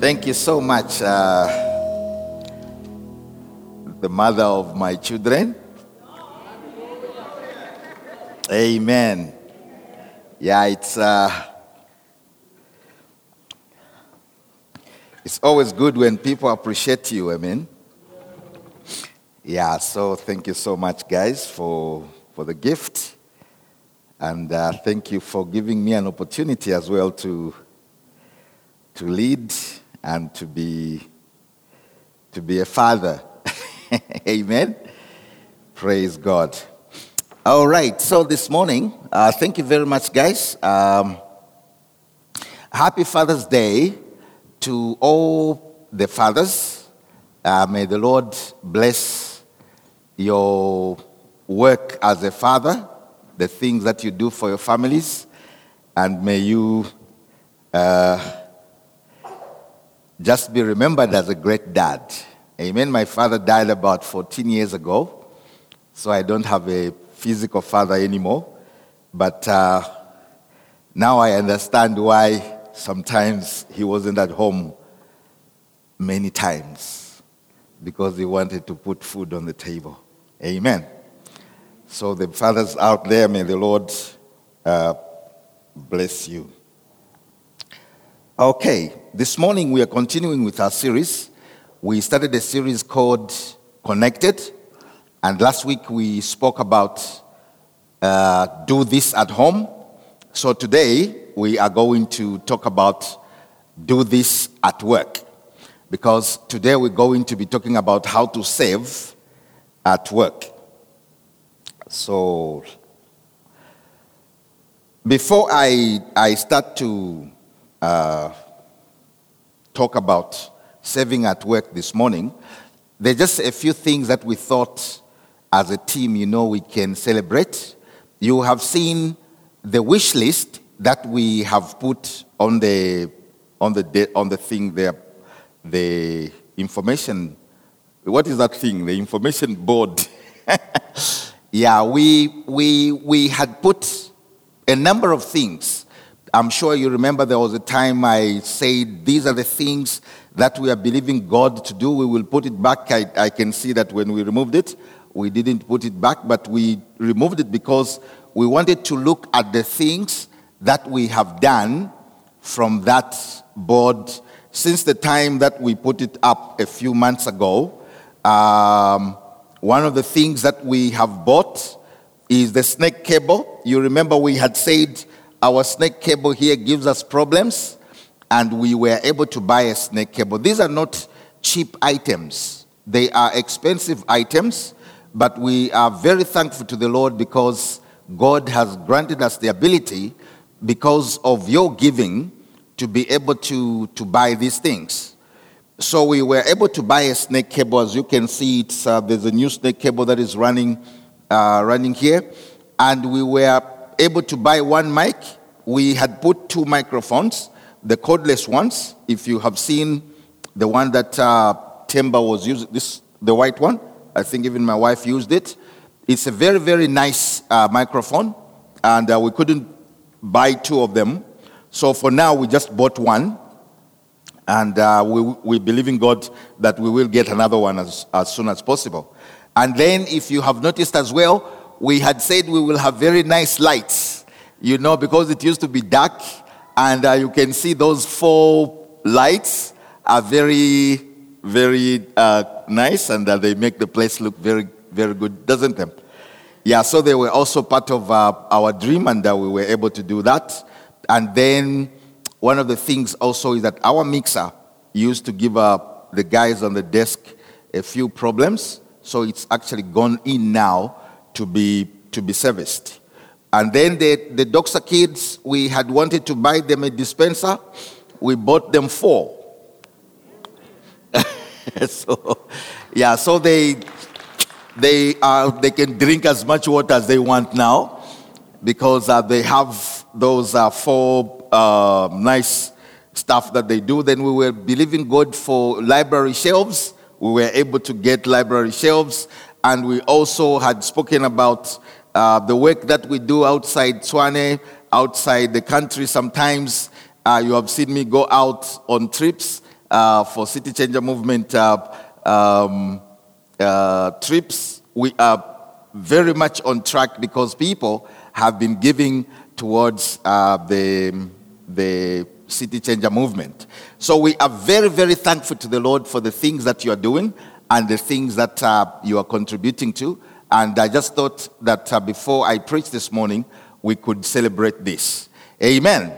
Thank you so much, uh, the mother of my children. Amen. Yeah, it's uh, it's always good when people appreciate you. I mean, yeah. So thank you so much, guys, for for the gift, and uh, thank you for giving me an opportunity as well to to lead and to be to be a father. Amen. Praise God. All right. So this morning, uh, thank you very much, guys. Um, happy Father's Day to all the fathers. Uh, may the Lord bless your work as a father, the things that you do for your families, and may you. Uh, just be remembered as a great dad. Amen. My father died about 14 years ago, so I don't have a physical father anymore. But uh, now I understand why sometimes he wasn't at home many times because he wanted to put food on the table. Amen. So, the fathers out there, may the Lord uh, bless you. Okay, this morning we are continuing with our series. We started a series called Connected, and last week we spoke about uh, do this at home. So today we are going to talk about do this at work, because today we're going to be talking about how to save at work. So before I, I start to uh, talk about saving at work this morning, there's just a few things that we thought as a team, you know, we can celebrate. You have seen the wish list that we have put on the on the on the thing there, the information. What is that thing? The information board. yeah, we we we had put a number of things I'm sure you remember there was a time I said, These are the things that we are believing God to do. We will put it back. I, I can see that when we removed it, we didn't put it back, but we removed it because we wanted to look at the things that we have done from that board since the time that we put it up a few months ago. Um, one of the things that we have bought is the snake cable. You remember we had said our snake cable here gives us problems, and we were able to buy a snake cable. These are not cheap items, they are expensive items, but we are very thankful to the Lord because God has granted us the ability, because of your giving, to be able to, to buy these things. So we were able to buy a snake cable. As you can see, it's, uh, there's a new snake cable that is running, uh, running here. And we were able to buy one mic. We had put two microphones, the cordless ones. If you have seen the one that uh, Timber was using, this the white one. I think even my wife used it. It's a very very nice uh, microphone, and uh, we couldn't buy two of them. So for now, we just bought one, and uh, we, we believe in God that we will get another one as, as soon as possible. And then, if you have noticed as well, we had said we will have very nice lights, you know, because it used to be dark, and uh, you can see those four lights are very, very uh, nice, and uh, they make the place look very, very good, doesn't them? Yeah, so they were also part of uh, our dream, and uh, we were able to do that. And then one of the things also is that our mixer used to give uh, the guys on the desk a few problems, so it's actually gone in now to be, to be serviced. And then the, the Doxa kids, we had wanted to buy them a dispenser. We bought them four. so, yeah, so they, they, are, they can drink as much water as they want now because uh, they have those uh, four uh, nice stuff that they do. Then we were believing God for library shelves. We were able to get library shelves and we also had spoken about uh, the work that we do outside Tshwane, outside the country. Sometimes uh, you have seen me go out on trips, uh, for City Changer Movement uh, um, uh, trips. We are very much on track because people have been giving towards uh, the, the City Changer Movement. So we are very, very thankful to the Lord for the things that you are doing and the things that uh, you are contributing to. And I just thought that uh, before I preach this morning, we could celebrate this. Amen.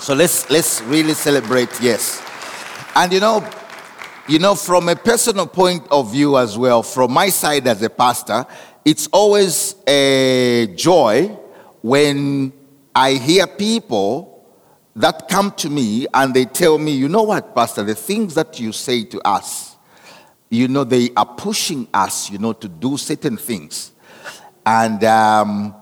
So let's let's really celebrate, yes. And you know, you know, from a personal point of view as well, from my side as a pastor, it's always a joy when I hear people that come to me and they tell me, you know what, Pastor, the things that you say to us, you know, they are pushing us, you know, to do certain things. And um,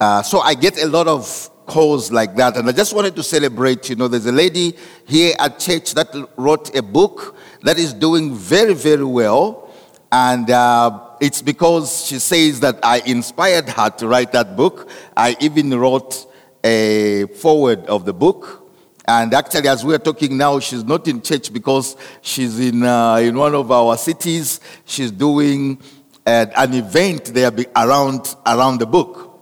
uh, so I get a lot of calls like that. And I just wanted to celebrate, you know, there's a lady here at church that wrote a book that is doing very, very well. And uh, it's because she says that I inspired her to write that book. I even wrote a foreword of the book. And actually, as we're talking now, she's not in church because she's in, uh, in one of our cities. She's doing uh, an event there around, around the book.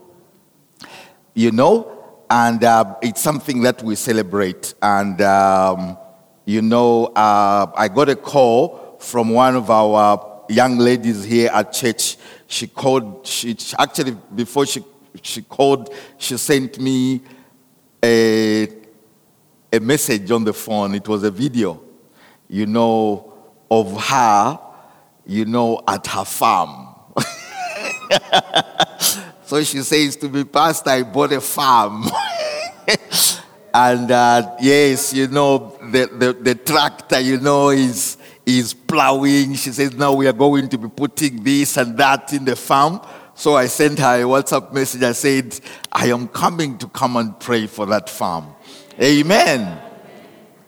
You know? and uh, it's something that we celebrate. And um, you know, uh, I got a call from one of our young ladies here at church. She called. She actually before she she called, she sent me a a message on the phone. It was a video, you know, of her, you know, at her farm. So she says to me, Pastor, I bought a farm. and uh, yes, you know, the, the, the tractor, you know, is, is plowing. She says, now we are going to be putting this and that in the farm. So I sent her a WhatsApp message. I said, I am coming to come and pray for that farm. Amen.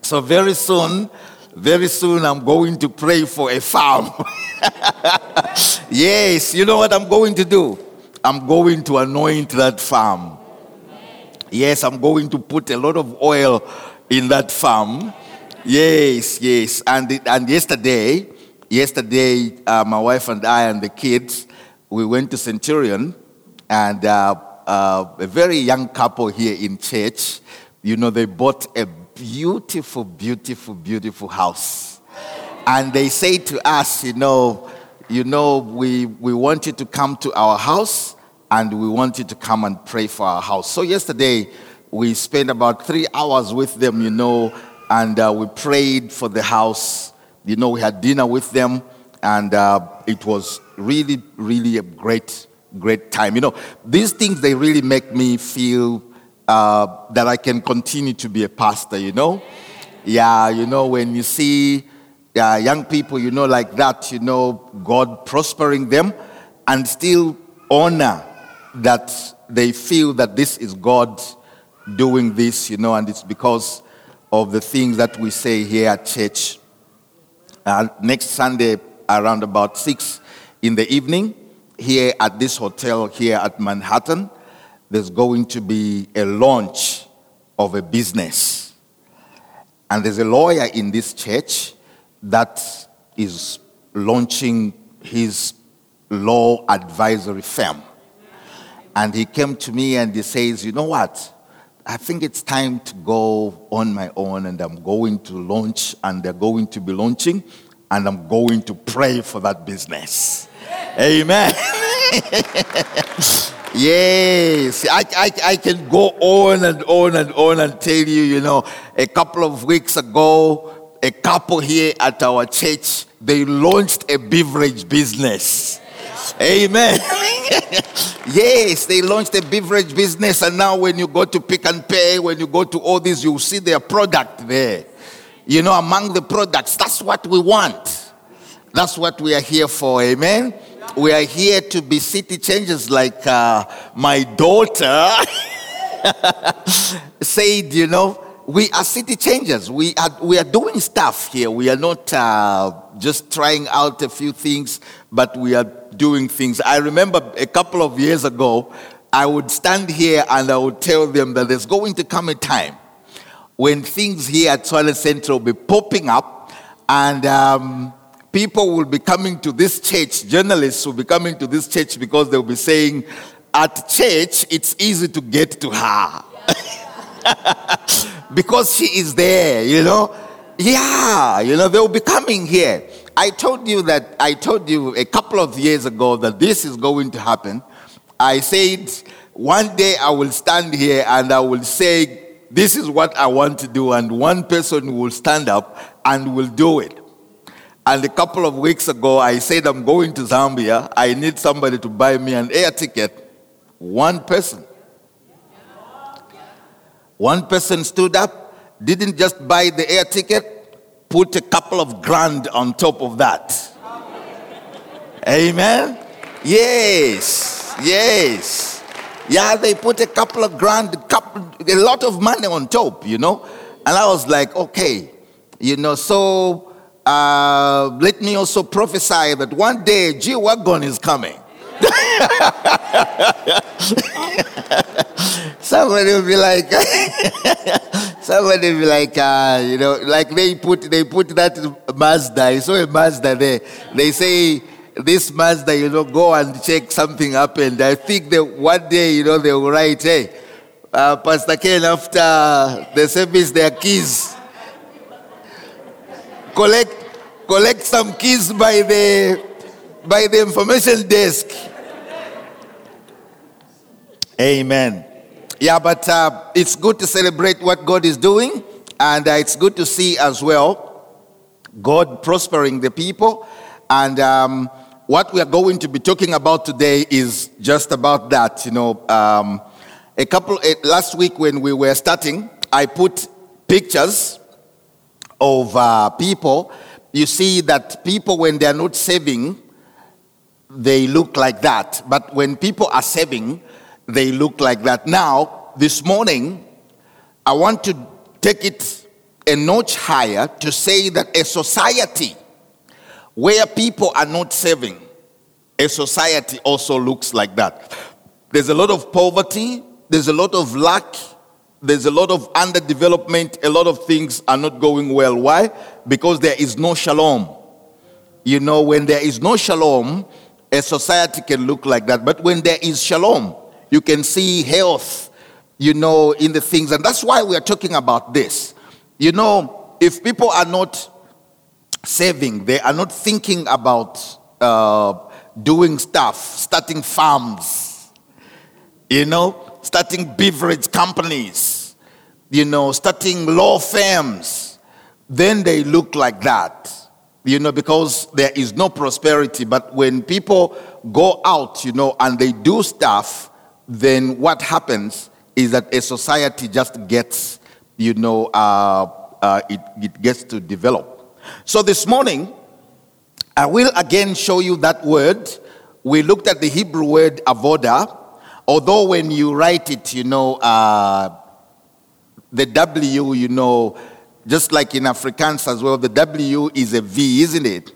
So very soon, very soon, I'm going to pray for a farm. yes, you know what I'm going to do? I'm going to anoint that farm. Yes, I'm going to put a lot of oil in that farm. Yes, yes. And, and yesterday, yesterday, uh, my wife and I and the kids, we went to Centurion, and uh, uh, a very young couple here in church, you know, they bought a beautiful, beautiful, beautiful house. And they say to us, you know, you know, we, we want you to come to our house and we want you to come and pray for our house. So, yesterday, we spent about three hours with them, you know, and uh, we prayed for the house. You know, we had dinner with them, and uh, it was really, really a great, great time. You know, these things, they really make me feel uh, that I can continue to be a pastor, you know? Yeah, you know, when you see uh, young people, you know, like that, you know, God prospering them and still honor that they feel that this is God doing this, you know, and it's because of the things that we say here at church. Uh, next Sunday, around about 6 in the evening, here at this hotel here at Manhattan, there's going to be a launch of a business. And there's a lawyer in this church that is launching his law advisory firm. And he came to me and he says, You know what? I think it's time to go on my own, and I'm going to launch, and they're going to be launching, and I'm going to pray for that business. Amen. yes, I, I, I can go on and on and on and tell you, you know, a couple of weeks ago, a couple here at our church, they launched a beverage business. Amen. yes, they launched a beverage business, and now when you go to Pick and Pay, when you go to all these, you see their product there. You know, among the products, that's what we want. That's what we are here for. Amen. We are here to be city changers, like uh, my daughter said, you know we are city changers. We are, we are doing stuff here. We are not uh, just trying out a few things, but we are doing things. I remember a couple of years ago, I would stand here and I would tell them that there's going to come a time when things here at Tshwane Central will be popping up and um, people will be coming to this church, journalists will be coming to this church because they'll be saying, at church, it's easy to get to her. because she is there, you know. Yeah, you know, they'll be coming here. I told you that, I told you a couple of years ago that this is going to happen. I said, one day I will stand here and I will say, This is what I want to do, and one person will stand up and will do it. And a couple of weeks ago, I said, I'm going to Zambia. I need somebody to buy me an air ticket. One person. One person stood up, didn't just buy the air ticket, put a couple of grand on top of that. Amen? Yes, yes. Yeah, they put a couple of grand, a lot of money on top, you know. And I was like, okay, you know, so uh, let me also prophesy that one day G Wagon is coming. somebody will be like, somebody will be like, uh, you know, like they put they put that Mazda. I saw a Mazda there. They say this Mazda, you know, go and check something happened. I think that one day, you know, they will write, hey, uh, Pastor Ken, after the service, their keys. Collect, collect some keys by the by the information desk. Amen. Yeah, but uh, it's good to celebrate what God is doing, and uh, it's good to see as well God prospering the people. And um, what we are going to be talking about today is just about that. You know, um, a couple uh, last week when we were starting, I put pictures of uh, people. You see that people, when they are not saving, they look like that. But when people are saving, they look like that. Now, this morning, I want to take it a notch higher to say that a society where people are not saving, a society also looks like that. There's a lot of poverty, there's a lot of lack, there's a lot of underdevelopment, a lot of things are not going well. Why? Because there is no shalom. You know, when there is no shalom, a society can look like that. But when there is shalom, you can see health, you know, in the things. And that's why we are talking about this. You know, if people are not saving, they are not thinking about uh, doing stuff, starting farms, you know, starting beverage companies, you know, starting law firms, then they look like that you know, because there is no prosperity. But when people go out, you know, and they do stuff, then what happens is that a society just gets, you know, uh, uh, it, it gets to develop. So this morning, I will again show you that word. We looked at the Hebrew word avoda, although when you write it, you know, uh, the W, you know, just like in Afrikaans as well, the W is a V, isn't it?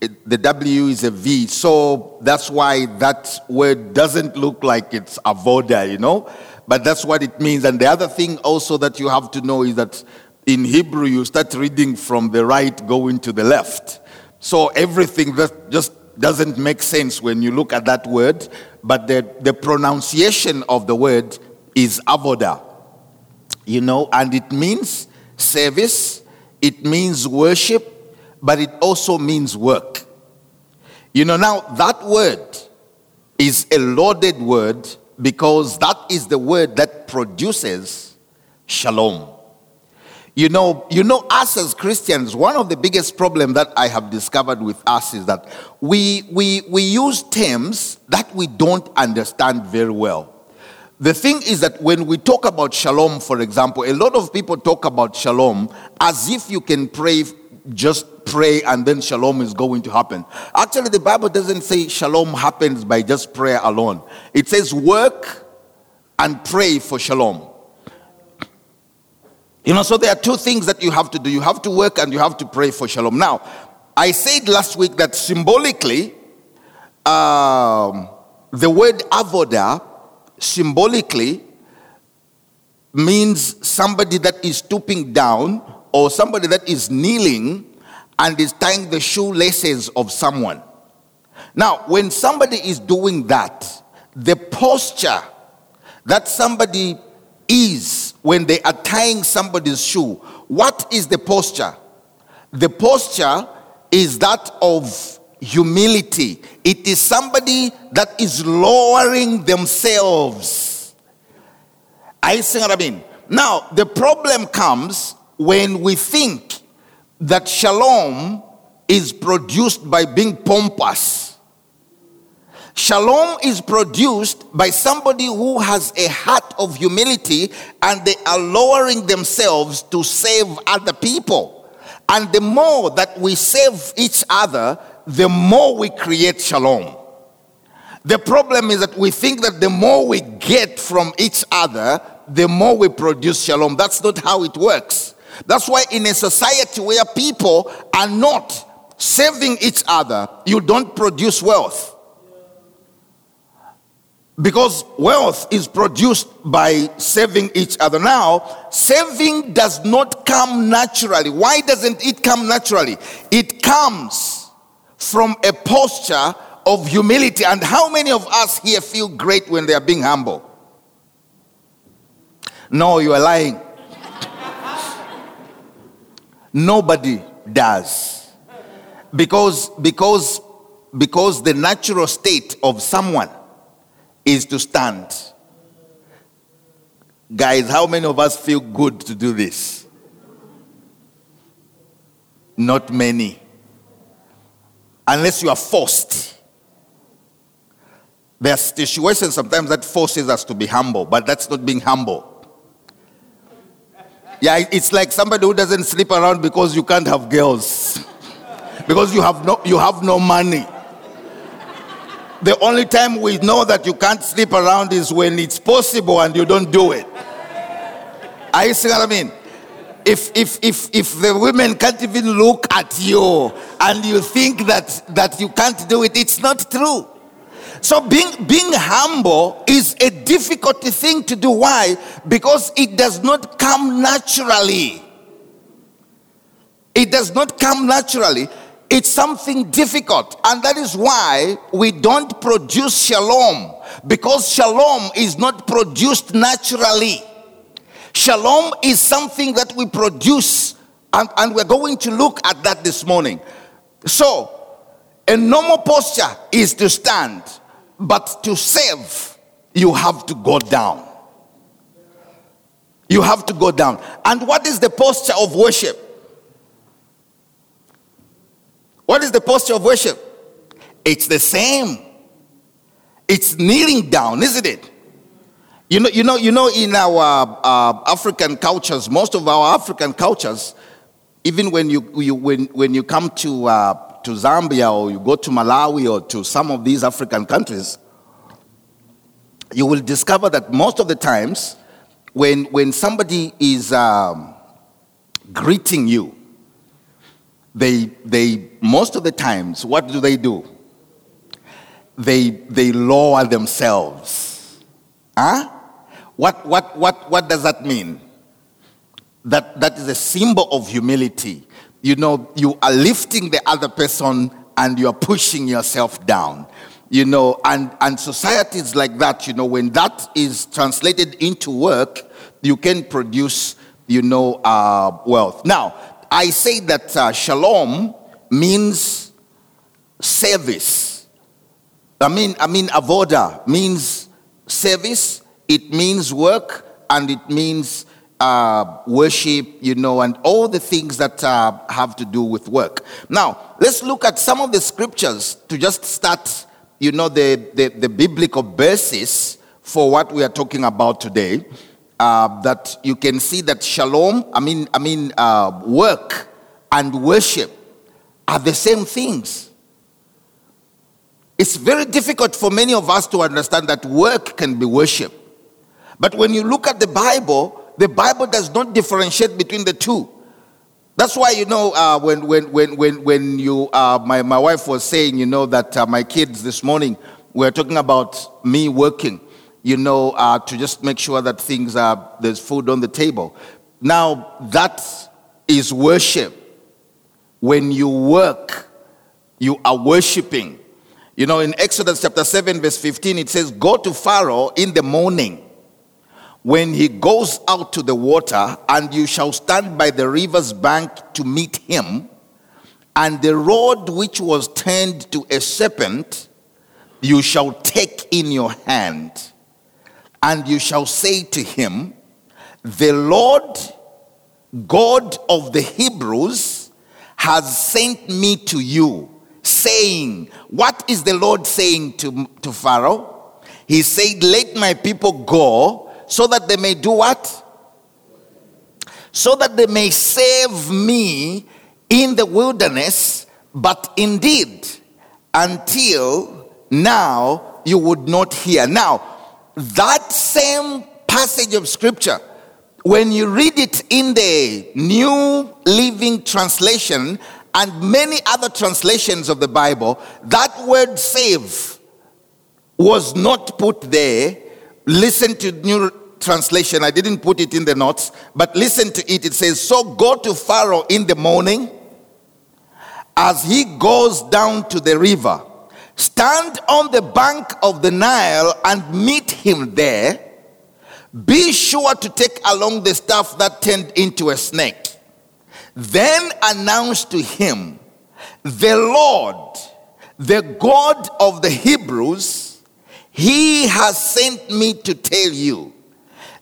it? The W is a V. So that's why that word doesn't look like it's avoda, you know? But that's what it means. And the other thing also that you have to know is that in Hebrew, you start reading from the right going to the left. So everything that just doesn't make sense when you look at that word, but the, the pronunciation of the word is avoda you know, and it means service, it means worship, but it also means work. You know, now that word is a loaded word because that is the word that produces shalom. You know, you know, us as Christians, one of the biggest problems that I have discovered with us is that we, we, we use terms that we don't understand very well. The thing is that when we talk about shalom, for example, a lot of people talk about shalom as if you can pray, just pray, and then shalom is going to happen. Actually, the Bible doesn't say shalom happens by just prayer alone, it says work and pray for shalom. You know, so there are two things that you have to do you have to work and you have to pray for shalom. Now, I said last week that symbolically, um, the word avoda symbolically means somebody that is stooping down or somebody that is kneeling and is tying the shoelaces of someone. Now, when somebody is doing that, the posture that somebody is when they are tying somebody's shoe, what is the posture? The posture is that of humility. It is somebody that is lowering themselves. I see what I mean. Now, the problem comes when we think that shalom is produced by being pompous. Shalom is produced by somebody who has a heart of humility and they are lowering themselves to save other people. And the more that we save each other, the more we create shalom. The problem is that we think that the more we get from each other, the more we produce shalom. That's not how it works. That's why, in a society where people are not saving each other, you don't produce wealth. Because wealth is produced by saving each other. Now, saving does not come naturally. Why doesn't it come naturally? It comes from a posture of humility. And how many of us here feel great when they are being humble? No, you are lying. Nobody does. Because, because, because the natural state of someone is to stand. Guys, how many of us feel good to do this? Not many. Unless you are forced. There are situations sometimes that forces us to be humble, but that's not being humble. Yeah, it's like somebody who doesn't sleep around because you can't have girls. because you have no you have no money. The only time we know that you can't sleep around is when it's possible and you don't do it. Are you see what I mean? If, if, if, if the women can't even look at you and you think that, that you can't do it, it's not true. So being, being humble is a difficult thing to do. Why? Because it does not come naturally. It does not come naturally. It's something difficult. And that is why we don't produce shalom. Because shalom is not produced naturally. Shalom is something that we produce. And, and we're going to look at that this morning. So, a normal posture is to stand. But to save, you have to go down. You have to go down. And what is the posture of worship? What is the posture of worship? It's the same. It's kneeling down, isn't it? You know, you know, you know, in our uh, African cultures, most of our African cultures, even when you, you when, when you come to uh, to Zambia or you go to Malawi or to some of these African countries, you will discover that most of the times when, when somebody is um, greeting you, they, they, most of the times, what do they do? They, they lower themselves. Huh? What, what, what, what does that mean? That, that is a symbol of humility you know, you are lifting the other person and you are pushing yourself down. You know, and, and societies like that, you know, when that is translated into work, you can produce, you know, uh, wealth. Now, I say that uh, shalom means service. I mean, I mean, avoda means service. It means work, and it means uh, worship, you know, and all the things that uh, have to do with work. Now, let's look at some of the scriptures to just start, you know, the, the, the biblical basis for what we are talking about today. Uh, that you can see that shalom, I mean, I mean, uh, work and worship are the same things. It's very difficult for many of us to understand that work can be worship. But when you look at the Bible, the Bible does not differentiate between the two. That's why, you know, uh, when, when, when, when, when you, uh, my, my wife was saying, you know, that uh, my kids this morning were talking about me working. you know, uh, to just make sure that things are, there's food on the table. Now, that is worship. When you work, you are worshiping. You know, in Exodus chapter 7, verse 15, it says, Go to Pharaoh in the morning when he goes out to the water, and you shall stand by the river's bank to meet him, and the rod which was turned to a serpent you shall take in your hand, and you shall say to him, The Lord God of the Hebrews has sent me to you, saying, What is the Lord saying to, to Pharaoh? He said, Let my people go so that they may do what? So that they may save me in the wilderness, but indeed, until now you would not hear. Now, that same passage of scripture, when you read it in the New Living Translation and many other translations of the Bible, that word save was not put there Listen to New Translation. I didn't put it in the notes, but listen to it. It says, So go to Pharaoh in the morning as he goes down to the river. Stand on the bank of the Nile and meet him there. Be sure to take along the staff that turned into a snake. Then announce to him, The Lord, the God of the Hebrews, he has sent me to tell you,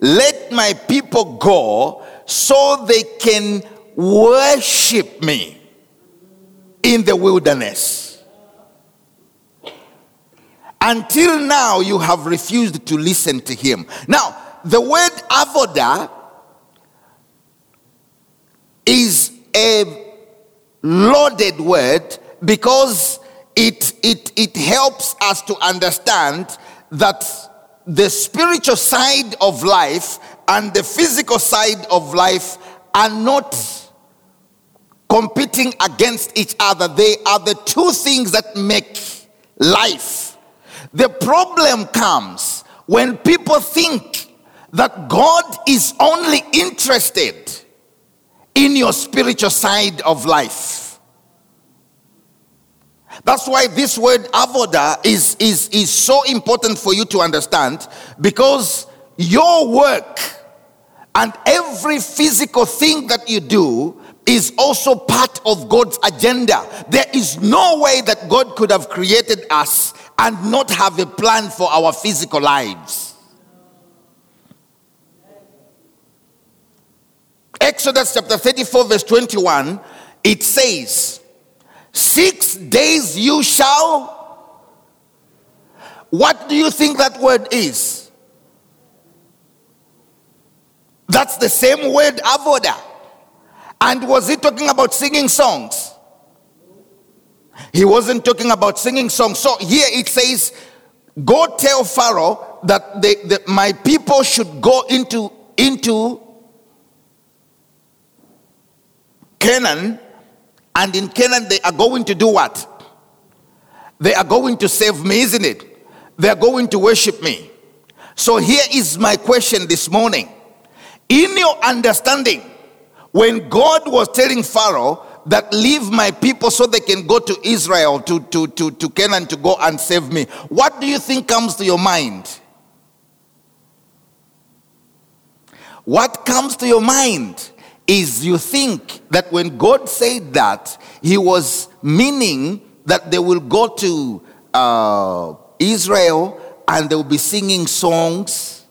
let my people go so they can worship me in the wilderness. Until now, you have refused to listen to him. Now, the word avodah is a loaded word because it, it, it helps us to understand that the spiritual side of life and the physical side of life are not competing against each other. They are the two things that make life. The problem comes when people think that God is only interested in your spiritual side of life. That's why this word avoda is, is, is so important for you to understand because your work and every physical thing that you do is also part of God's agenda. There is no way that God could have created us and not have a plan for our physical lives. Exodus chapter 34, verse 21, it says, Six days you shall. What do you think that word is? That's the same word, avoda. And was he talking about singing songs? He wasn't talking about singing songs. So here it says, Go tell Pharaoh that they, that my people should go into, into Canaan and in Canaan, they are going to do what? They are going to save me, isn't it? They are going to worship me. So here is my question this morning. In your understanding, when God was telling Pharaoh that leave my people so they can go to Israel, to, to, to, to Canaan to go and save me, what do you think comes to your mind? What comes to your mind? Is you think that when God said that, He was meaning that they will go to uh, Israel and they will be singing songs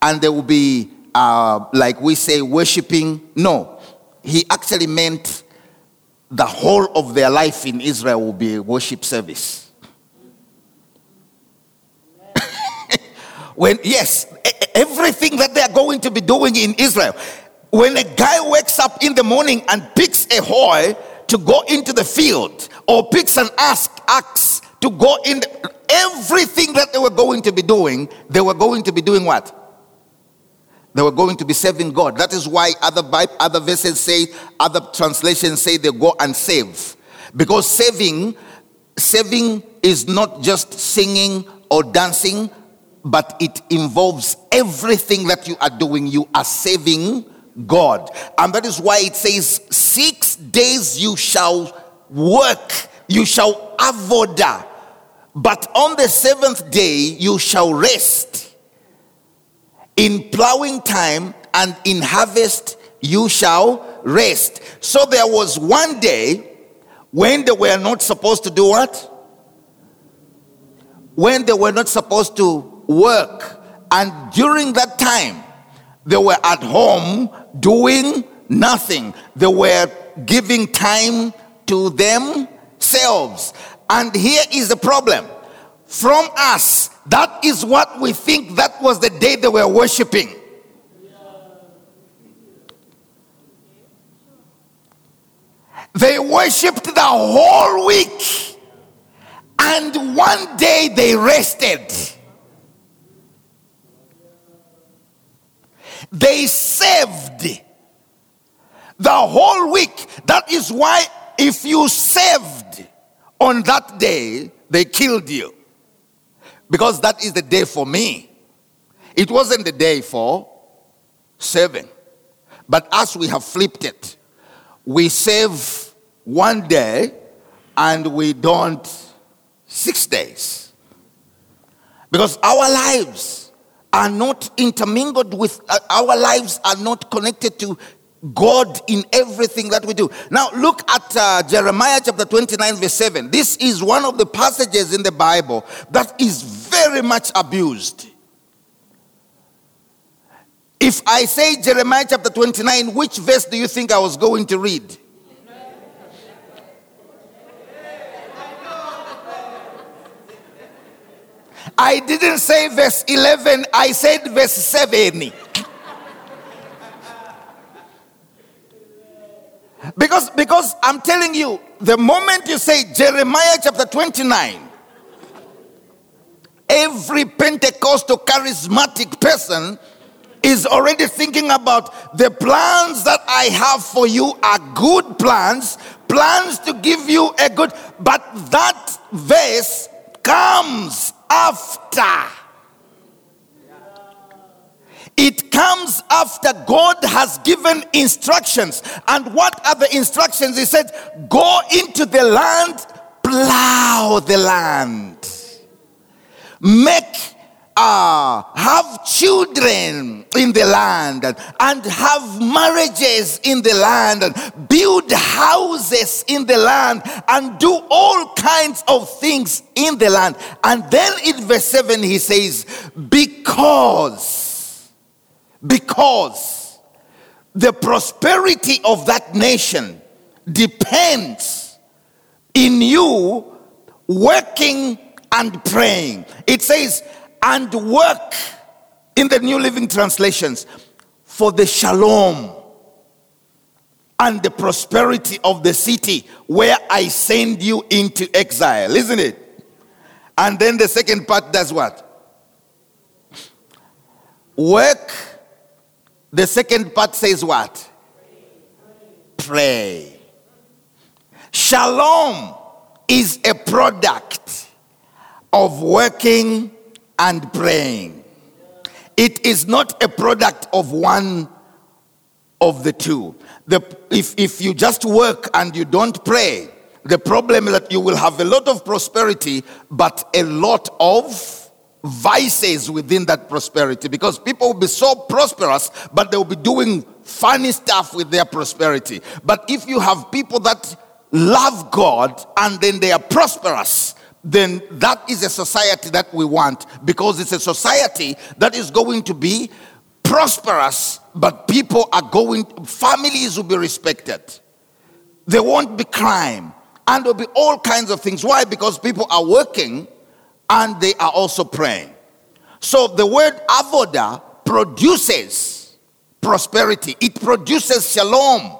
and they will be, uh, like we say, worshiping. No, He actually meant the whole of their life in Israel will be a worship service. when, yes, everything that they are going to be doing in Israel when a guy wakes up in the morning and picks a hoe to go into the field or picks an axe, axe to go in, the, everything that they were going to be doing, they were going to be doing what? They were going to be serving God. That is why other other verses say, other translations say they go and save. Because saving, saving is not just singing or dancing, but it involves everything that you are doing. You are saving God. And that is why it says, Six days you shall work, you shall avoda, but on the seventh day you shall rest. In plowing time and in harvest you shall rest. So there was one day when they were not supposed to do what? When they were not supposed to work. And during that time, they were at home doing nothing. They were giving time to themselves. And here is the problem. From us, that is what we think that was the day they were worshiping. They worshiped the whole week. And one day they rested. They saved the whole week. That is why, if you saved on that day, they killed you. Because that is the day for me. It wasn't the day for saving. But as we have flipped it, we save one day and we don't six days. Because our lives are not intermingled with, uh, our lives are not connected to God in everything that we do. Now, look at uh, Jeremiah chapter 29, verse 7. This is one of the passages in the Bible that is very much abused. If I say Jeremiah chapter 29, which verse do you think I was going to read? I didn't say verse 11, I said verse 7. Because, because I'm telling you, the moment you say Jeremiah chapter 29, every Pentecostal charismatic person is already thinking about the plans that I have for you are good plans, plans to give you a good, but that verse comes after. It comes after God has given instructions. And what are the instructions? He said, Go into the land, plow the land, make uh, have children in the land and have marriages in the land and build houses in the land and do all kinds of things in the land. And then in verse 7 he says, Because, because the prosperity of that nation depends in you working and praying. It says, and work in the New Living Translations for the shalom and the prosperity of the city where I send you into exile, isn't it? And then the second part does what? Work. The second part says what? Pray. Shalom is a product of working and praying. It is not a product of one of the two. The, if, if you just work and you don't pray, the problem is that you will have a lot of prosperity, but a lot of vices within that prosperity because people will be so prosperous, but they will be doing funny stuff with their prosperity. But if you have people that love God and then they are prosperous, then that is a society that we want because it's a society that is going to be prosperous, but people are going, families will be respected. There won't be crime, and there'll be all kinds of things. Why? Because people are working and they are also praying. So the word avoda produces prosperity, it produces shalom.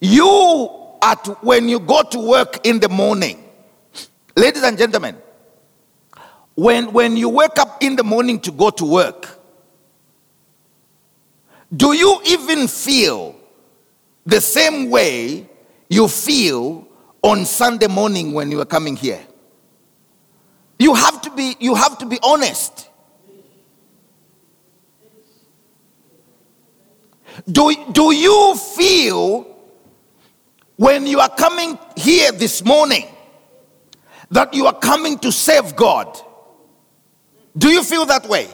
You, at when you go to work in the morning, Ladies and gentlemen, when, when you wake up in the morning to go to work, do you even feel the same way you feel on Sunday morning when you are coming here? You have to be, you have to be honest. Do, do you feel when you are coming here this morning that you are coming to save God? Do you feel that way?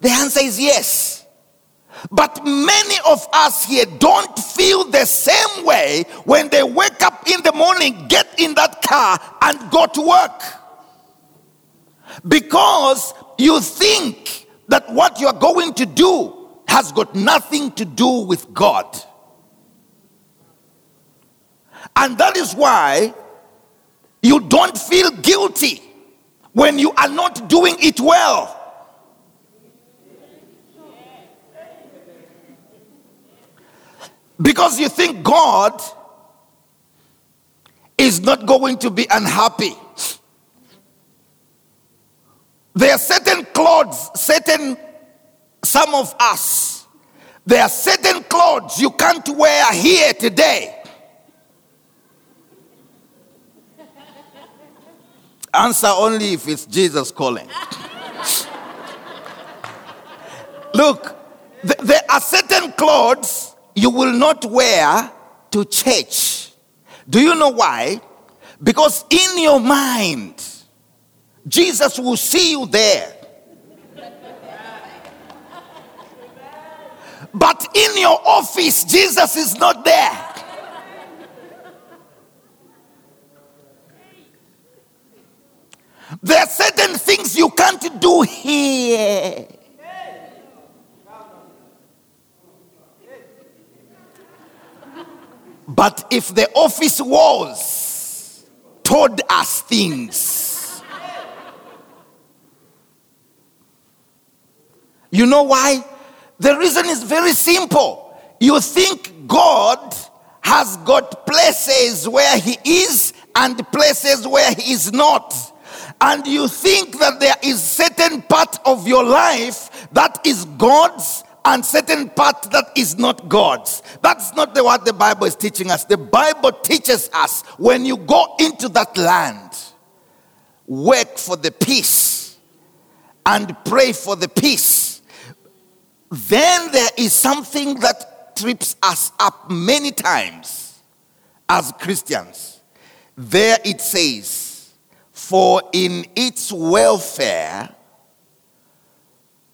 The answer is yes. But many of us here don't feel the same way when they wake up in the morning, get in that car, and go to work. Because you think that what you're going to do has got nothing to do with God. And that is why you don't feel guilty when you are not doing it well. Because you think God is not going to be unhappy. There are certain clothes, certain, some of us, there are certain clothes you can't wear here today. Answer only if it's Jesus calling. Look, th- there are certain clothes you will not wear to church. Do you know why? Because in your mind, Jesus will see you there. But in your office, Jesus is not there. But if the office walls told us things, you know why? The reason is very simple. You think God has got places where He is and places where He is not and you think that there is certain part of your life that is God's and certain part that is not God's. That's not the, what the Bible is teaching us. The Bible teaches us when you go into that land, work for the peace and pray for the peace. Then there is something that trips us up many times as Christians. There it says, for in its welfare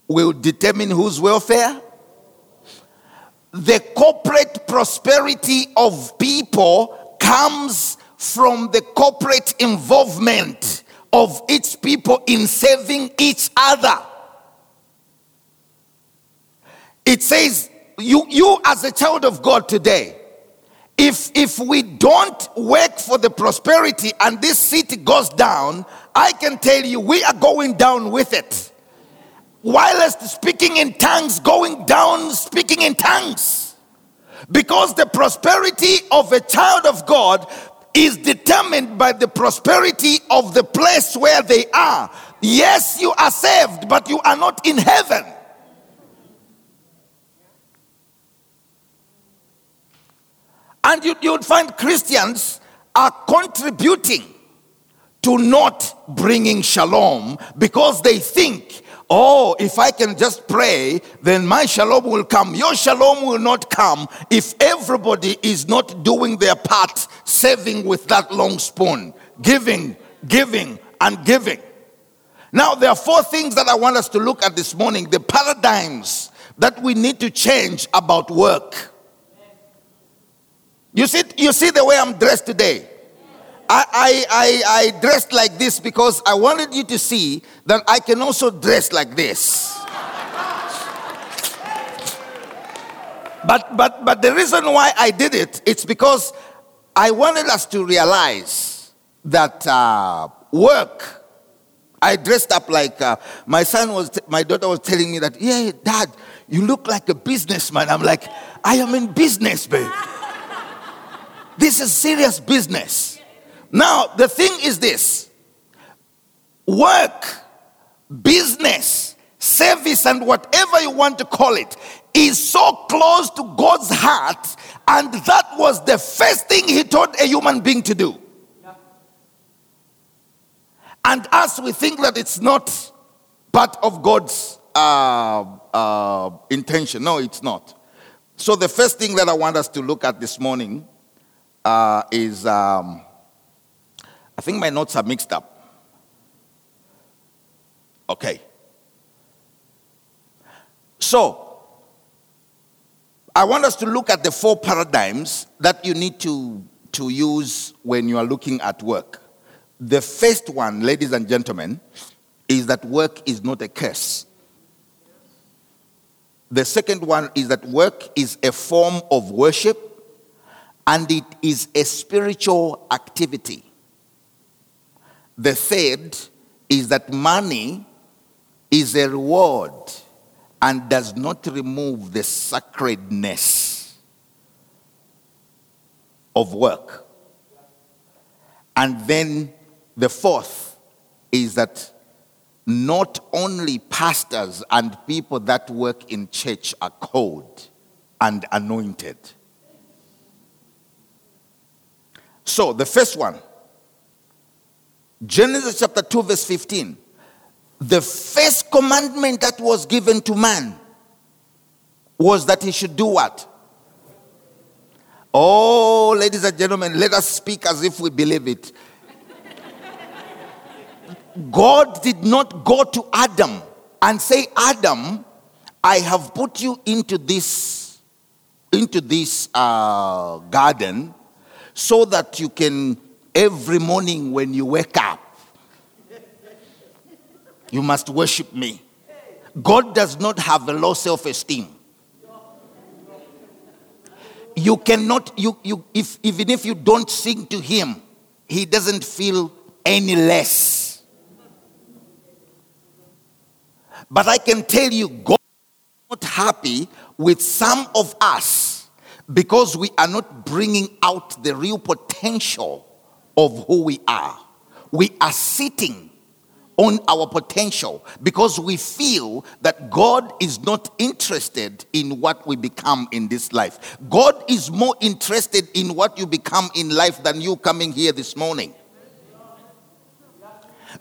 will determine whose welfare? The corporate prosperity of people comes from the corporate involvement of each people in saving each other. It says, you, you as a child of God today, if if we don't work for the prosperity and this city goes down i can tell you we are going down with it whilst speaking in tongues going down speaking in tongues. Because the prosperity of a child of god is determined by the prosperity of the place where they are. Yes you are saved but you are not in heaven. And you, you would find Christians are contributing to not bringing shalom because they think, oh, if I can just pray, then my shalom will come. Your shalom will not come if everybody is not doing their part, saving with that long spoon, giving, giving, and giving. Now, there are four things that I want us to look at this morning the paradigms that we need to change about work. You see, you see the way I'm dressed today. I, I, I, I dressed like this because I wanted you to see that I can also dress like this. But, but, but the reason why I did it, it's because I wanted us to realize that uh, work, I dressed up like uh, my son was, t- my daughter was telling me that, yeah, dad, you look like a businessman. I'm like, I am in business, babe. This is serious business. Now, the thing is this work, business, service, and whatever you want to call it is so close to God's heart, and that was the first thing He told a human being to do. And as we think that it's not part of God's uh, uh, intention, no, it's not. So, the first thing that I want us to look at this morning uh, is um, I think my notes are mixed up. Okay. So, I want us to look at the four paradigms that you need to, to use when you are looking at work. The first one, ladies and gentlemen, is that work is not a curse. The second one is that work is a form of worship and it is a spiritual activity. The third is that money is a reward and does not remove the sacredness of work. And then the fourth is that not only pastors and people that work in church are called and anointed. So, the first one, Genesis chapter 2, verse 15. The first commandment that was given to man was that he should do what? Oh, ladies and gentlemen, let us speak as if we believe it. God did not go to Adam and say, Adam, I have put you into this, into this uh, garden so that you can, every morning when you wake up, you must worship me. God does not have a low self esteem. You cannot, you, you, if, even if you don't sing to him, he doesn't feel any less. But I can tell you, God is not happy with some of us because we are not bringing out the real potential of who we are. We are sitting on our potential because we feel that God is not interested in what we become in this life. God is more interested in what you become in life than you coming here this morning.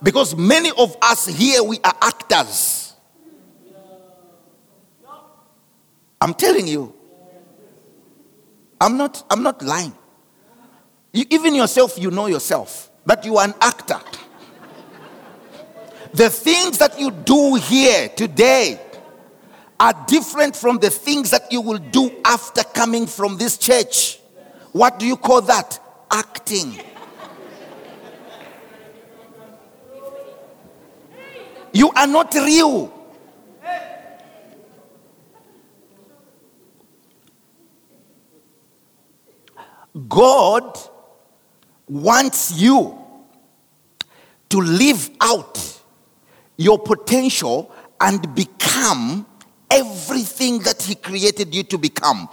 Because many of us here, we are actors. I'm telling you. I'm not, I'm not lying. You, even yourself, you know yourself that you are an actor. the things that you do here today are different from the things that you will do after coming from this church. What do you call that? Acting. You are not real. God wants you to live out your potential and become everything that He created you to become.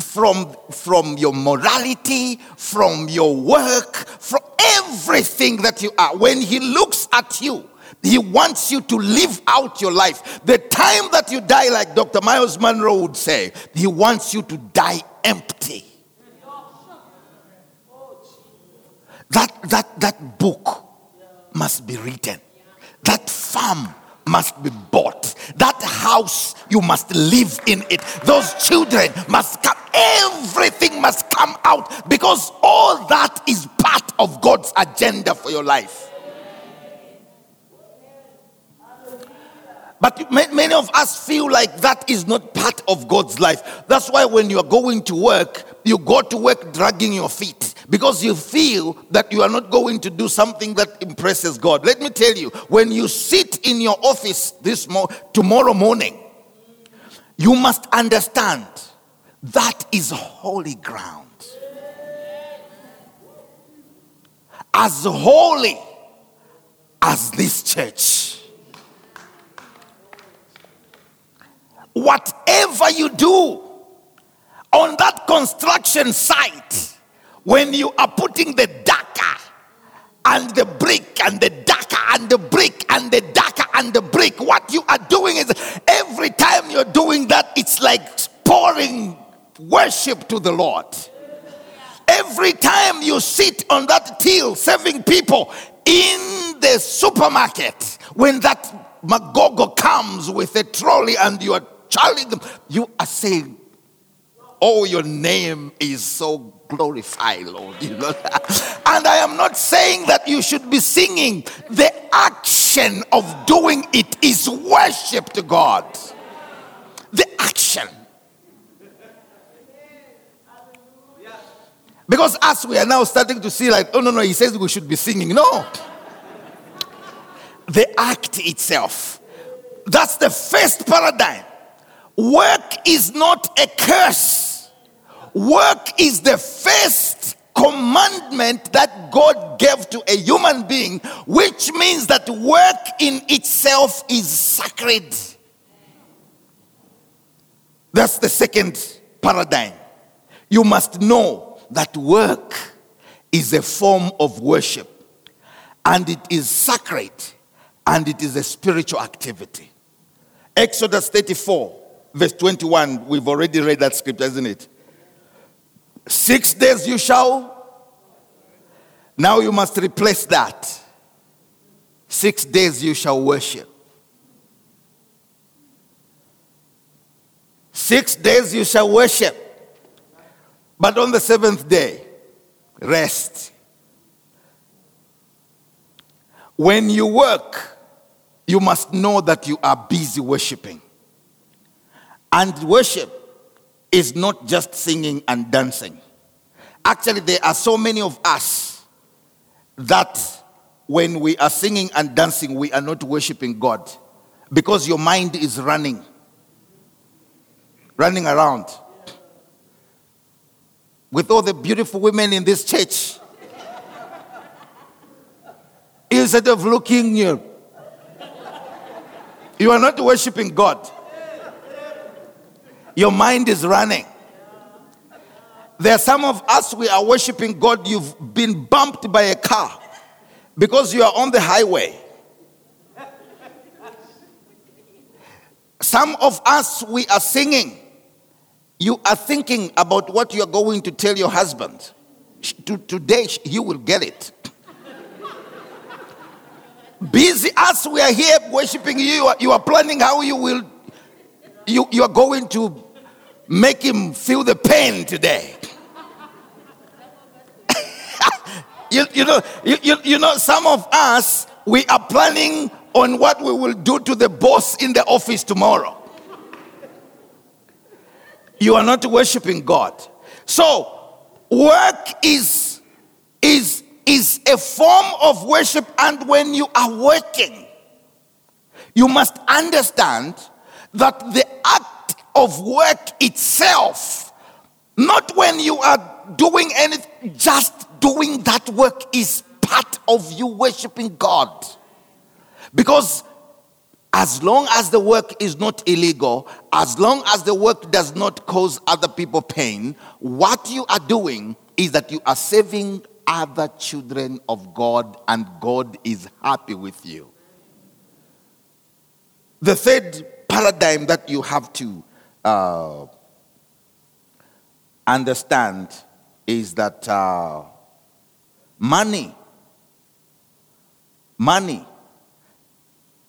From, from your morality, from your work, from everything that you are. When He looks at you, he wants you to live out your life. The time that you die, like Dr. Myles Munroe would say, He wants you to die empty. That, that, that book must be written. That farm must be bought. That house, you must live in it. Those children must come. Everything must come out because all that is part of God's agenda for your life. But many of us feel like that is not part of God's life. That's why when you are going to work, you go to work dragging your feet because you feel that you are not going to do something that impresses God. Let me tell you, when you sit in your office this mo- tomorrow morning, you must understand that is holy ground. As holy as this church. Whatever you do on that construction site, when you are putting the daka and the brick and the daka and the brick and the daka and the brick, what you are doing is every time you're doing that, it's like pouring worship to the Lord. Every time you sit on that till serving people in the supermarket, when that magogo comes with a trolley and you are them, you are saying, Oh, your name is so glorified, Lord. You know? and I am not saying that you should be singing. The action of doing it is worship to God. The action. Because as we are now starting to see, like, oh no, no, he says we should be singing. No. the act itself. That's the first paradigm. Work is not a curse. Work is the first commandment that God gave to a human being, which means that work in itself is sacred. That's the second paradigm. You must know that work is a form of worship and it is sacred and it is a spiritual activity. Exodus 34, verse 21, we've already read that scripture, isn't it? Six days you shall. Now you must replace that. Six days you shall worship. Six days you shall worship. But on the seventh day, rest. When you work, you must know that you are busy worshiping. And worship is not just singing and dancing. Actually, there are so many of us that when we are singing and dancing, we are not worshiping God because your mind is running, running around with all the beautiful women in this church. Instead of looking you, you are not worshiping God. Your mind is running. There are some of us, we are worshiping God. You've been bumped by a car because you are on the highway. Some of us, we are singing you are thinking about what you're going to tell your husband. Today, he will get it. Busy as we are here worshiping you, you are, you are planning how you will, you, you are going to make him feel the pain today. you, you, know, you, you, know, some of us, we are planning on what we will do to the boss in the office tomorrow you are not worshiping God. So, work is, is, is a form of worship, and when you are working, you must understand that the act of work itself, not when you are doing anything, just doing that work is part of you worshiping God. Because as long as the work is not illegal, as long as the work does not cause other people pain, what you are doing is that you are saving other children of God and God is happy with you. The third paradigm that you have to uh, understand is that uh, money, money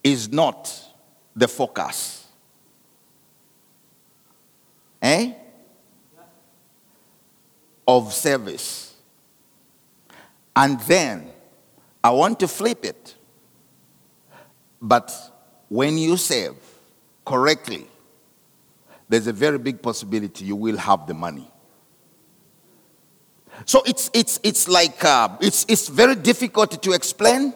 is not the focus. Eh? Of service. And then I want to flip it. But when you save correctly, there's a very big possibility you will have the money. So it's, it's, it's like, uh, it's, it's very difficult to explain,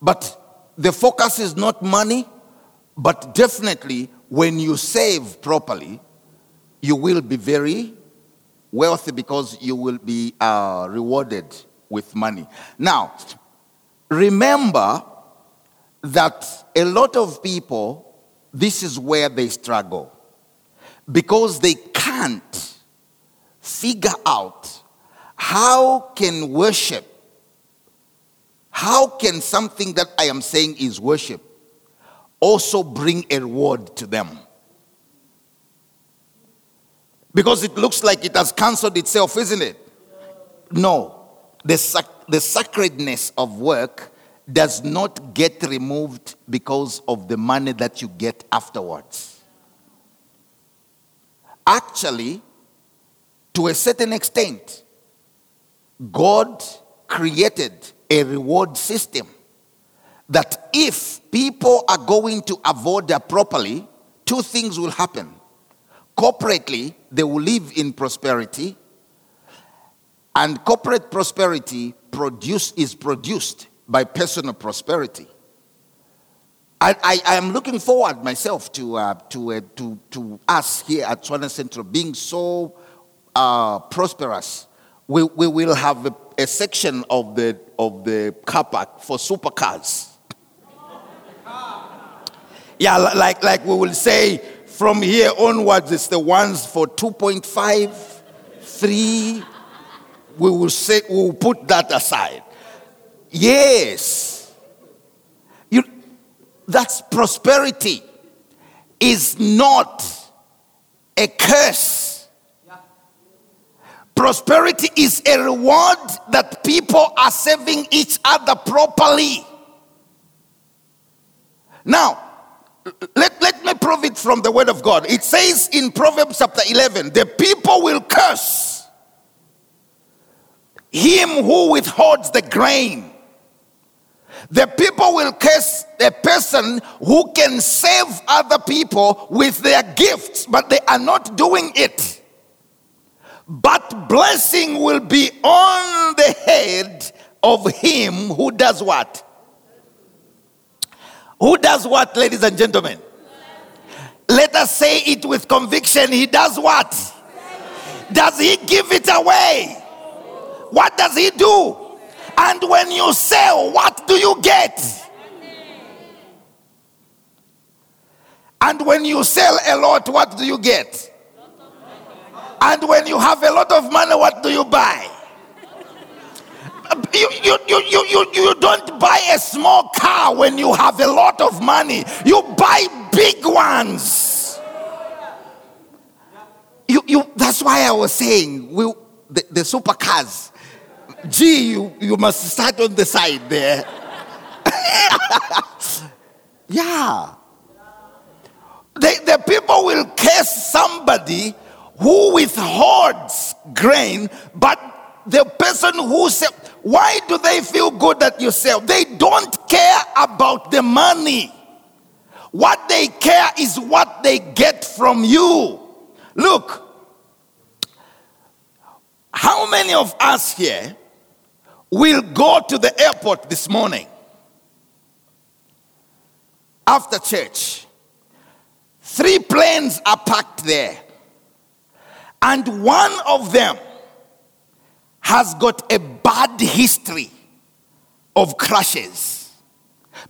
but the focus is not money, but definitely when you save properly, you will be very wealthy because you will be uh, rewarded with money. Now, remember that a lot of people, this is where they struggle because they can't figure out how can worship how can something that I am saying is worship also bring a reward to them? Because it looks like it has cancelled itself, isn't it? No. The, sac- the sacredness of work does not get removed because of the money that you get afterwards. Actually, to a certain extent, God created a reward system that if people are going to avoid that properly, two things will happen. Corporately, they will live in prosperity, and corporate prosperity produce, is produced by personal prosperity. I, I, I am looking forward myself to, uh, to, uh, to, to us here at Tshwane Central being so uh, prosperous. We, we will have a, a, section of the, of the car park for supercars. Yeah, like, like we will say from here onwards, it's the ones for 2.5, 3. We will say, we will put that aside. Yes. That's prosperity is not a curse. Prosperity is a reward that people are serving each other properly. Now, let, let me prove it from the word of God. It says in Proverbs chapter 11 the people will curse him who withholds the grain. The people will curse the person who can save other people with their gifts, but they are not doing it. But blessing will be on the head of him who does what? Who does what, ladies and gentlemen? Let us say it with conviction. He does what? Does he give it away? What does he do? And when you sell, what do you get? And when you sell a lot, what do you get? And when you have a lot of money, what do you buy? You, you, you, you, you, you don't buy a small car when you have a lot of money. You buy big ones. You, you, that's why I was saying we, the, the supercars. Gee, you, you must start on the side there. yeah. The, the people will curse somebody who withholds grain, but the person who said, why do they feel good at yourself? They don't care about the money. What they care is what they get from you. Look, how many of us here will go to the airport this morning after church? Three planes are parked there, and one of them has got a bad history of crashes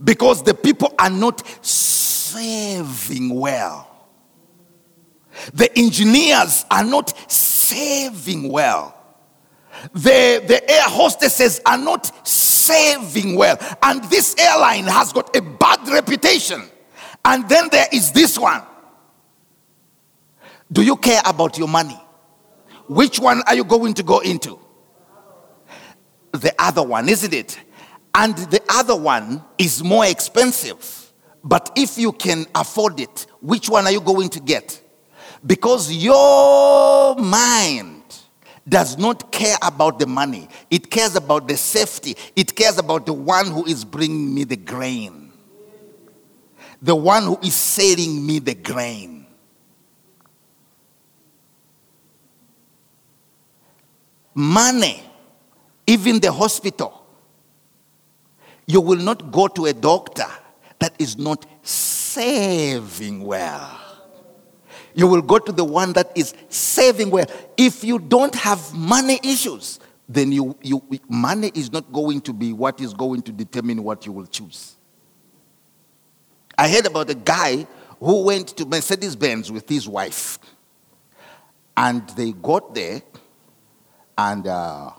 because the people are not saving well. The engineers are not saving well. The, the air hostesses are not saving well. And this airline has got a bad reputation. And then there is this one. Do you care about your money? Which one are you going to go into? the other one, isn't it? And the other one is more expensive. But if you can afford it, which one are you going to get? Because your mind does not care about the money, it cares about the safety, it cares about the one who is bringing me the grain, the one who is selling me the grain. Money even the hospital. You will not go to a doctor that is not saving well. You will go to the one that is saving well. If you don't have money issues, then you, you, money is not going to be what is going to determine what you will choose. I heard about a guy who went to Mercedes Benz with his wife. And they got there, and uh,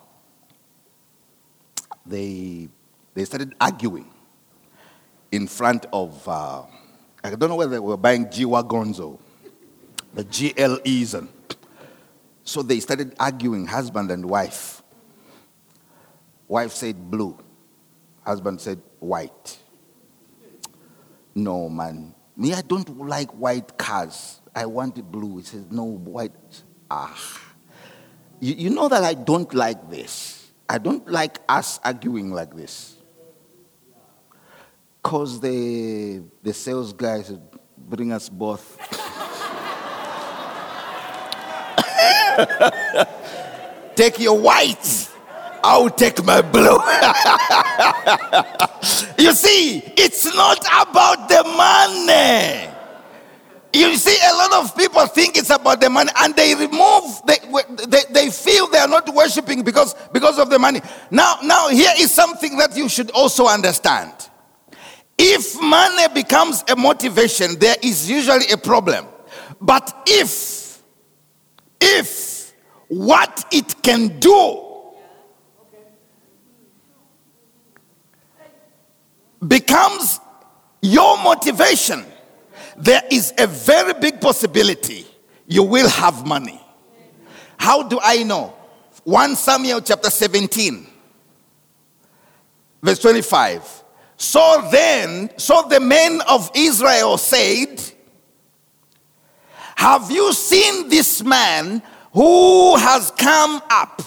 they, they started arguing in front of, uh, I don't know whether they were buying G Wagons or the GLEs. And so they started arguing, husband and wife. Wife said blue, husband said white. No, man. Me, I don't like white cars. I want it blue. He says, no, white. Ah. You, you know that I don't like this. I don't like us arguing like this. Because the, the sales guys bring us both. Take your white. I'll take my blue. you see, it's not about the money. You see, a lot of people think it's about the money and they remove, they, they, feel they are not worshiping because, because of the money. Now, now, here is something that you should also understand. If money becomes a motivation, there is usually a problem. But if, if what it can do becomes your motivation, there is a very big possibility you will have money. How do I know? 1 Samuel chapter 17, verse 25. So then, so the men of Israel said, Have you seen this man who has come up?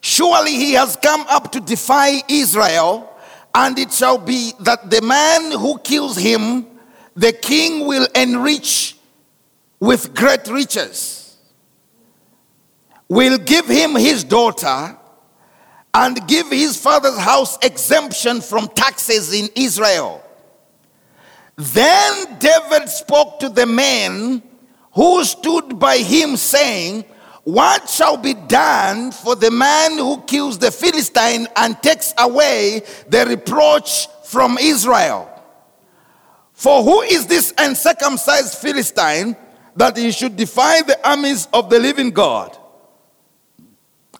Surely he has come up to defy Israel and it shall be that the man who kills him, the king will enrich with great riches, will give him his daughter, and give his father's house exemption from taxes in Israel. Then David spoke to the men who stood by him, saying, what shall be done for the man who kills the Philistine and takes away the reproach from Israel? For who is this uncircumcised Philistine that he should defy the armies of the living God?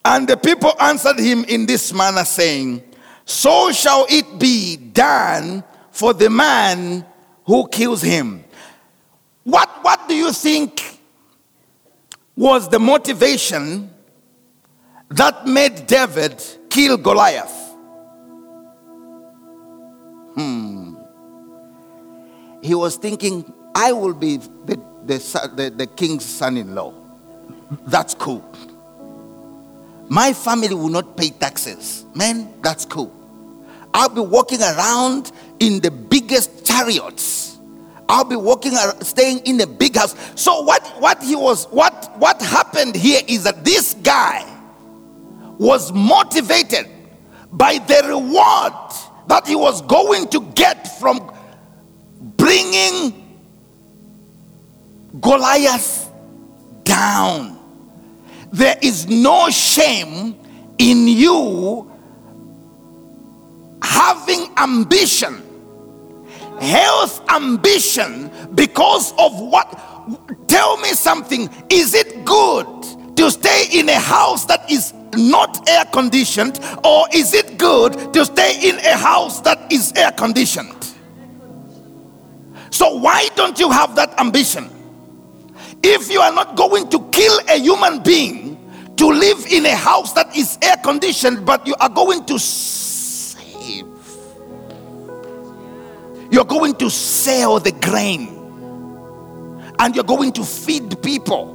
And the people answered him in this manner, saying, So shall it be done for the man who kills him. What, what do you think was the motivation that made David kill Goliath. Hmm. He was thinking, I will be the, the, the, the king's son in law. That's cool. My family will not pay taxes. Man, that's cool. I'll be walking around in the biggest chariots I'll be walking staying in a big house. So what what he was what what happened here is that this guy was motivated by the reward that he was going to get from bringing Goliath down. There is no shame in you having ambition health ambition because of what? Tell me something. Is it good to stay in a house that is not air conditioned, or is it good to stay in a house that is air conditioned? So, why don't you have that ambition? If you are not going to kill a human being to live in a house that is air conditioned, but you are going to You're going to sell the grain and you're going to feed people.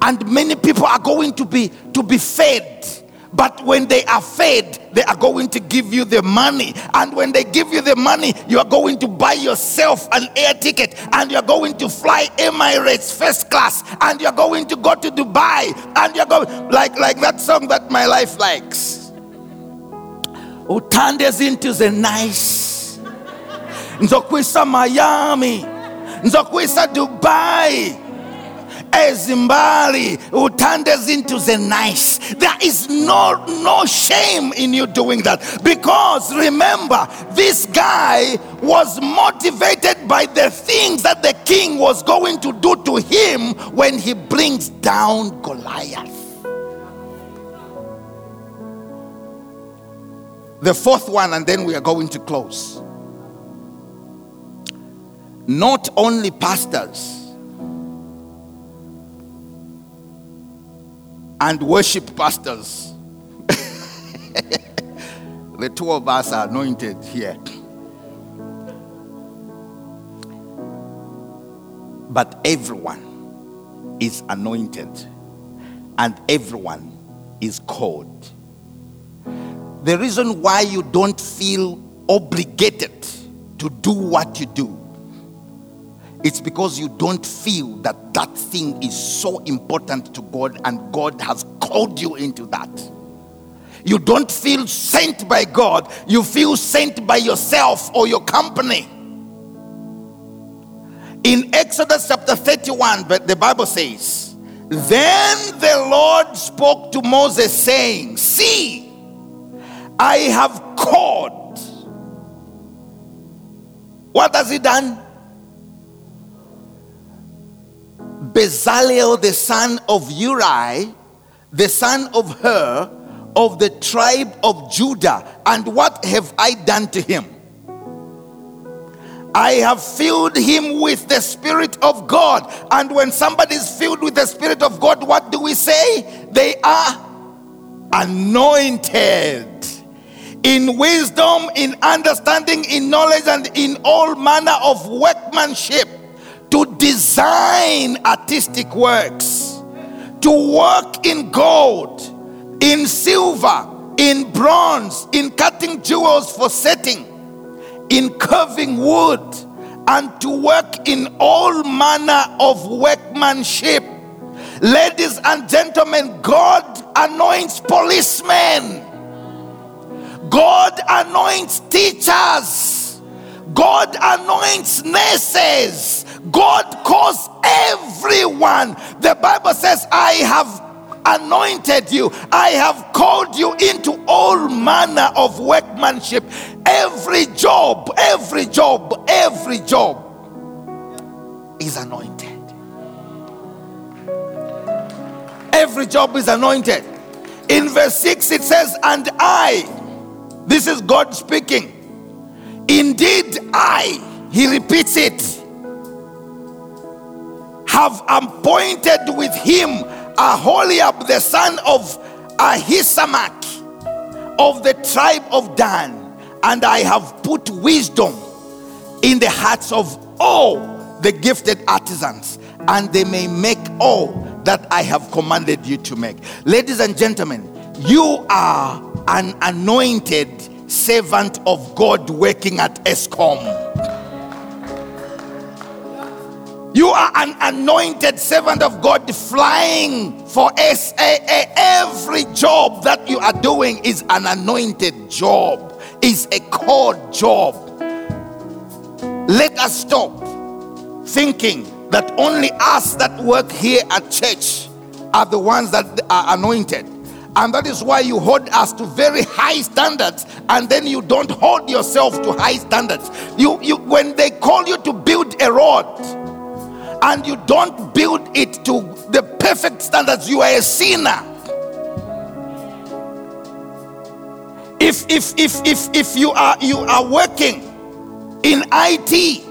And many people are going to be to be fed. But when they are fed, they are going to give you the money. And when they give you the money, you are going to buy yourself an air ticket and you're going to fly Emirates first class and you're going to go to Dubai and you're going like like that song that my life likes. Utandes into the nice nzokwisa miami. Nzokwisa dubai. Ezimbali. Utandes into the nice. There is no no shame in you doing that. Because remember this guy was motivated by the things that the king was going to do to him when he brings down goliath. The fourth one and then we are going to close not only pastors and worship pastors. the two of us are anointed here. But everyone is anointed and everyone is called. The reason why you don't feel obligated to do what you do it's because you don't feel that that thing is so important to God and God has called you into that. You don't feel sent by God, you feel sent by yourself or your company. In Exodus chapter 31, but the Bible says, Then the Lord spoke to Moses, saying, See, I have called. What has he done? Bezalel, the son of Uri, the son of Hur, of the tribe of Judah. And what have I done to him? I have filled him with the Spirit of God. And when somebody is filled with the Spirit of God, what do we say? They are anointed in wisdom, in understanding, in knowledge, and in all manner of workmanship to design artistic works, to work in gold, in silver, in bronze, in cutting jewels for setting, in carving wood, and to work in all manner of workmanship. Ladies and gentlemen, God anoints policemen. God anoints teachers. God anoints nurses. God calls everyone. The Bible says, I have anointed you, I have called you into all manner of workmanship. Every job, every job, every job is anointed. Every job is anointed. In verse 6, it says, And I, this is God speaking. Indeed, I, he repeats it have appointed with him Aholiab, the son of Ahisamach of the tribe of Dan, and I have put wisdom in the hearts of all the gifted artisans, and they may make all that I have commanded you to make. Ladies and gentlemen, you are an anointed servant of God working at Eskom. You are an anointed servant of God flying for SAA. Every job that you are doing is an anointed job, is a called job. Let us stop thinking that only us that work here at church are the ones that are anointed. And that is why you hold us to very high standards, and then you don't hold yourself to high standards. You, you when they call you to build a road, and you don't build it to the perfect standards, you are a sinner. If if if if if you are you are working in IT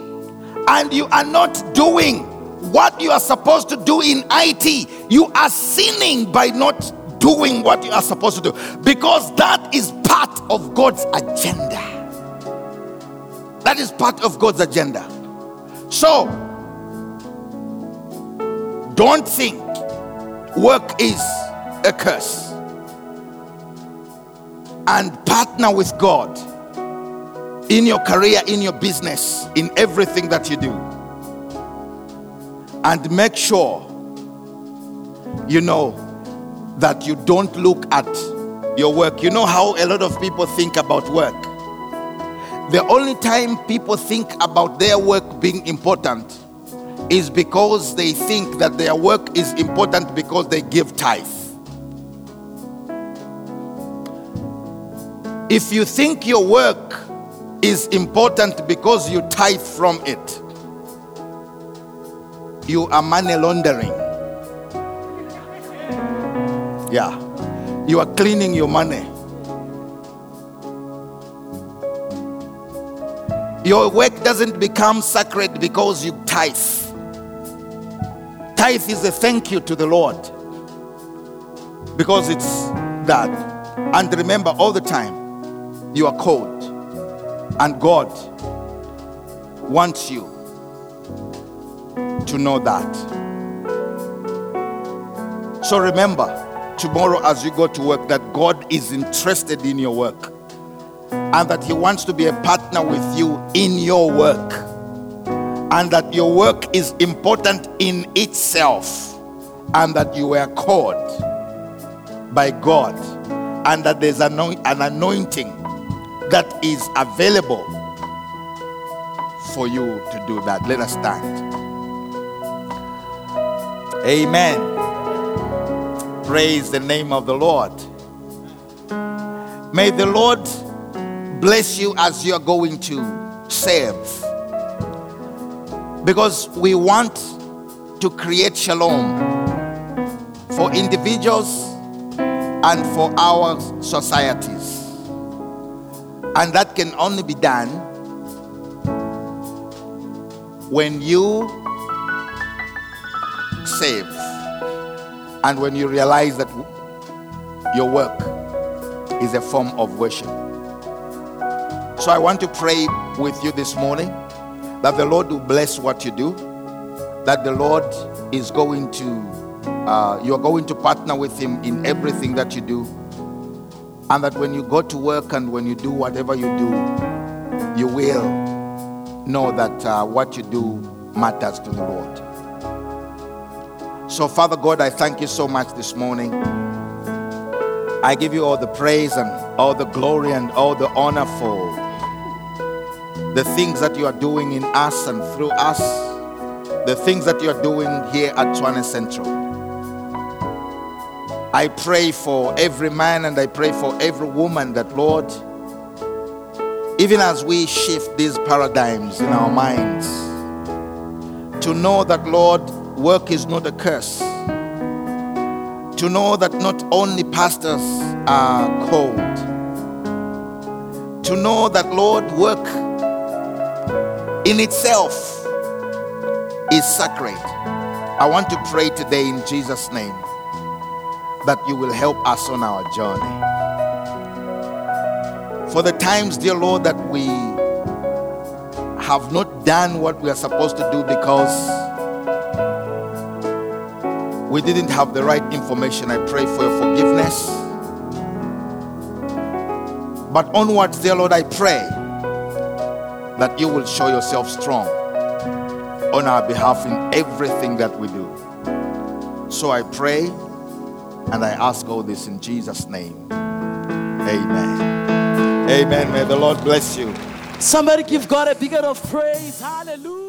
and you are not doing what you are supposed to do in IT, you are sinning by not doing what you are supposed to do because that is part of God's agenda. That is part of God's agenda. So, don't think work is a curse. And partner with God in your career, in your business, in everything that you do. And make sure you know that you don't look at your work. You know how a lot of people think about work. The only time people think about their work being important is because they think that their work is important because they give tithe. If you think your work is important because you tithe from it, you are money laundering. Yeah, you are cleaning your money. Your work doesn't become sacred because you tithe. Tithe is a thank you to the Lord because it's that. And remember all the time, you are called, and God wants you to know that. So remember, tomorrow as you go to work, that God is interested in your work and that He wants to be a partner with you in your work, and that your work is important in itself, and that you were called by God, and that there's an anointing that is available for you to do that. Let us stand. Amen. Praise the name of the Lord. May the Lord bless you as you're going to serve. Because we want to create shalom for individuals and for our societies. And that can only be done when you save and when you realize that your work is a form of worship. So I want to pray with you this morning that the Lord will bless what you do, that the Lord is going to, uh, you're going to partner with Him in everything that you do, and that when you go to work and when you do whatever you do, you will know that uh, what you do matters to the Lord. So, Father God, I thank you so much this morning. I give you all the praise and all the glory and all the honor for the things that you are doing in us and through us, the things that you are doing here at Tshwane Central. I pray for every man and I pray for every woman that, Lord, even as we shift these paradigms in our minds, to know that, Lord, work is not a curse. To know that not only pastors are called. To know that, Lord, work in itself is sacred. I want to pray today in Jesus' name that you will help us on our journey. For the times, dear Lord, that we have not done what we are supposed to do because we didn't have the right information. I pray for your forgiveness. But onwards, dear Lord, I pray that you will show yourself strong on our behalf in everything that we do. So I pray and I ask all this in Jesus' name. Amen. Amen. May the Lord bless you. Somebody give God a bigger of praise. Hallelujah.